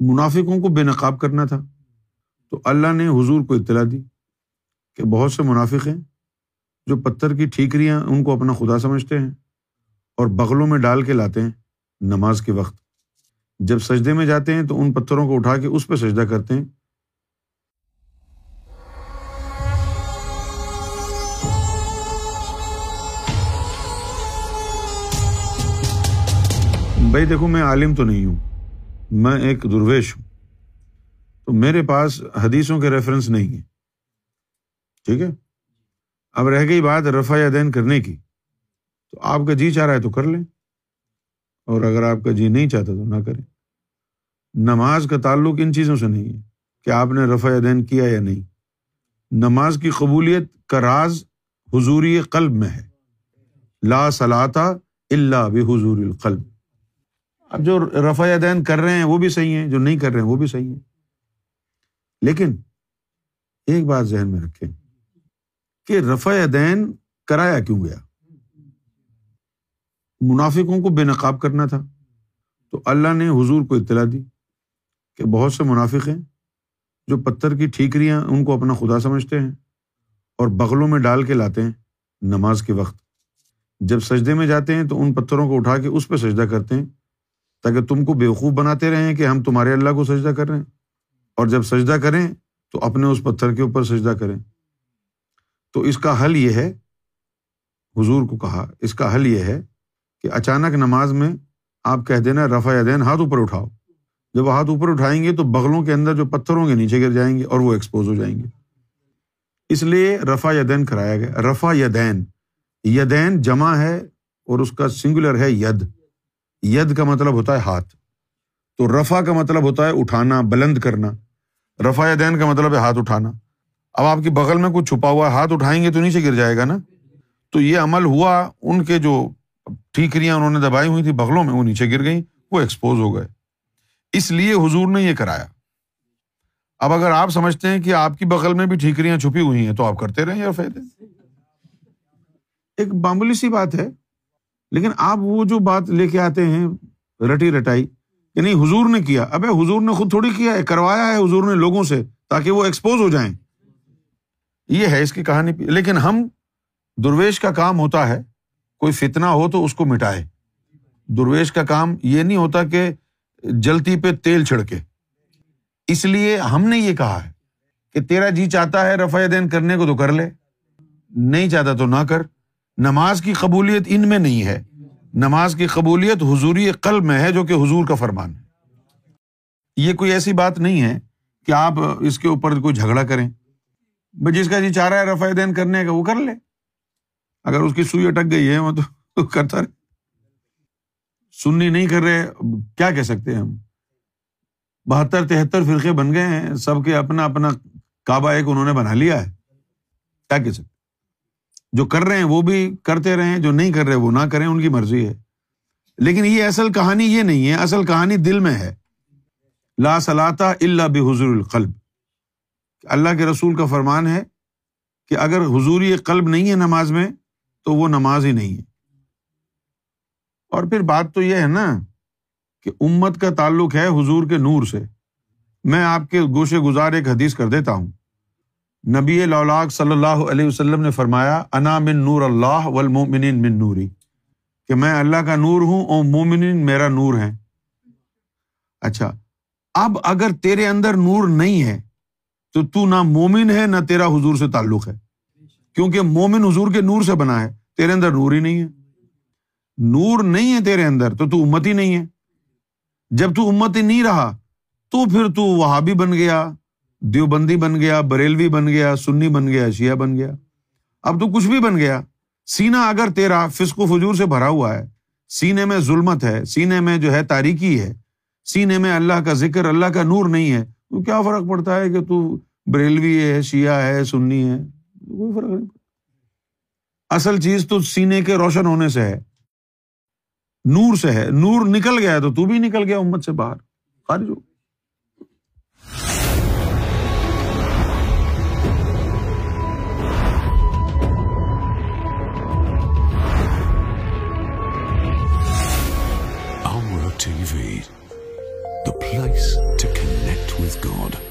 منافقوں کو بے نقاب کرنا تھا۔ تو اللہ نے حضور کو اطلاع دی کہ بہت سے منافق ہیں جو پتھر کی ٹھیکریاں ان کو اپنا خدا سمجھتے ہیں اور بغلوں میں ڈال کے لاتے ہیں نماز کے وقت۔ جب سجدے میں جاتے ہیں تو ان پتھروں کو اٹھا کے اس پہ سجدہ کرتے ہیں۔ بھائی دیکھو، میں عالم تو نہیں ہوں۔ میں ایک درویش ہوں۔ تو میرے پاس حدیثوں کے ریفرنس نہیں ہے ٹھیک ہے؟ اب رہ گئی بات رفا یا دین کرنے کی۔ تو آپ کا جی چاہ رہا ہے تو کر لیں۔ اور اگر آپ کا جی نہیں چاہتا تو نہ کریں۔ نماز کا تعلق ان چیزوں سے نہیں ہے کہ آپ نے رفا دین کیا یا نہیں۔ نماز کی قبولیت کا راز حضوری قلب میں ہے۔ لا صلاح اللہ بھی حضور القلب۔ اب جو رفا دین کر رہے ہیں وہ بھی صحیح ہیں، جو نہیں کر رہے ہیں وہ بھی صحیح ہیں۔ لیکن ایک بات ذہن میں رکھیں کہ رفا دین کرایا کیوں گیا؟ منافقوں کو بے نقاب کرنا تھا۔ تو اللہ نے حضور کو اطلاع دی کہ بہت سے منافق ہیں جو پتھر کی ٹھیکریاں ان کو اپنا خدا سمجھتے ہیں اور بغلوں میں ڈال کے لاتے ہیں نماز کے وقت۔ جب سجدے میں جاتے ہیں تو ان پتھروں کو اٹھا کے اس پہ سجدہ کرتے ہیں۔ تاکہ تم کو بیوقوف بناتے رہیں کہ ہم تمہارے اللہ کو سجدہ کر رہے ہیں۔ اور جب سجدہ کریں تو اپنے اس پتھر کے اوپر سجدہ کریں۔ تو اس کا حل یہ ہے، حضور کو کہا، اس کا حل یہ ہے کہ اچانک نماز میں آپ کہہ دینا رفا دین ہاتھ اوپر اٹھاؤ۔ جب وہ ہاتھ اوپر اٹھائیں گے تو بغلوں کے اندر جو پتھر ہوں گے نیچے گر جائیں گے اور وہ ایکسپوز ہو جائیں گے۔ اس لیے رفا یدین کرایا گیا۔ رفا یدین یدین جمع ہے اور اس کا سنگولر ہے ید۔ ید کا مطلب ہوتا ہے ہاتھ، تو رفا کا مطلب ہوتا ہے اٹھانا، بلند کرنا۔ رفا یدین کا مطلب ہے ہاتھ اٹھانا۔ اب آپ کی بغل میں کچھ چھپا ہوا ہے، ہاتھ اٹھائیں گے تو نیچے گر جائے گا نا؟ تو یہ عمل ہوا، ان کے جو ٹھیکریاں انہوں نے دبائی ہوئی تھی بغلوں میں، وہ نیچے گر گئی وہ ایکسپوز ہو گئے۔ اس لیے حضور نے یہ کرایا۔ اب اگر آپ سمجھتے ہیں کہ آپ کی بغل میں بھی ٹھیکریاں چھپی ہوئی ہیں، تو آپ کرتے رہیں یا فائدے ایک معمولی سی بات ہے۔ لیکن آپ وہ جو بات لے کے آتے ہیں، رٹی رٹائی کہ نہیں حضور نے کیا۔ اب حضور نے خود تھوڑی کیا ہے، کروایا ہے حضور نے لوگوں سے تاکہ وہ ایکسپوز ہو جائیں۔ یہ ہے اس کی کہانی۔ لیکن ہم، درویش کا کام ہوتا ہے، کوئی فتنا ہو تو اس کو مٹائے۔ درویش کا کام یہ نہیں ہوتا کہ جلتی پہ تیل چھڑکے۔ اس لیے ہم نے یہ کہا ہے کہ تیرا جی چاہتا ہے رفا دین کرنے کو تو کر لے، نہیں چاہتا تو نہ کر۔ نماز کی قبولیت ان میں نہیں ہے۔ نماز کی قبولیت حضوری قلب میں ہے جو کہ حضور کا فرمان ہے۔ یہ کوئی ایسی بات نہیں ہے کہ آپ اس کے اوپر کوئی جھگڑا کریں۔ بھائی جس کا جی چاہ رہا ہے رفا دین کرنے کا وہ کر لے۔ اگر اس کی سوئی اٹک گئی ہے، وہ تو کرتا رہے۔ سننی نہیں کر رہے، کیا کہہ سکتے ہم؟ بہتر تہتر فرقے بن گئے ہیں۔ سب کے اپنا اپنا کعبہ ایک انہوں نے بنا لیا ہے۔ کیا کہہ سکتے جو کر رہے ہیں وہ بھی کرتے رہے جو نہیں کر رہے وہ نہ کریں، ان کی مرضی ہے۔ لیکن یہ اصل کہانی یہ نہیں ہے، اصل کہانی دل میں ہے۔ لا صلاح اللہ بحضور القلب۔ اللہ کے رسول کا فرمان ہے کہ اگر حضوری قلب نہیں ہے نماز میں، تو وہ نماز ہی نہیں ہے۔ اور پھر بات تو یہ ہے نا کہ امت کا تعلق ہے حضور کے نور سے۔ میں آپ کے گوشے گزار ایک حدیث کر دیتا ہوں۔ نبی لولاک صلی اللہ علیہ وسلم نے فرمایا، انا من نور اللہ والمؤمنین من نوری۔ کہ میں اللہ کا نور ہوں اور مومنین میرا نور ہے اچھا اب اگر تیرے اندر نور نہیں ہے، تو تو نہ مومن ہے، نہ تیرا حضور سے تعلق ہے۔ کیونکہ مومن حضور کے نور سے بنا ہے، تیرے اندر نور ہی نہیں ہے۔ نور نہیں ہے تیرے اندر، تو تو امت ہی نہیں ہے۔ جب تو امت ہی نہیں رہا، تو پھر تو وہاں بھی بن گیا۔ دیوبندی بن گیا، بریلوی بن گیا، سنی بن گیا، شیعہ بن گیا۔ اب تو کچھ بھی بن گیا۔ سینا اگر تیرا فسق و فجور سے بھرا ہوا ہے، سینے میں ظلمت ہے، سینے میں جو ہے تاریخی ہے، سینے میں اللہ کا ذکر، اللہ کا نور نہیں ہے، تو کیا فرق پڑتا ہے کہ تو بریلوی ہے، شیعہ ہے، سنی ہے؟ کوئی فرق نہیں اصل چیز تو سینے کے روشن ہونے سے ہے، نور سے ہے۔ نور نکل گیا تو تو بھی نکل گیا امت سے باہر۔ خارج ہو۔ TV, the place to connect with God.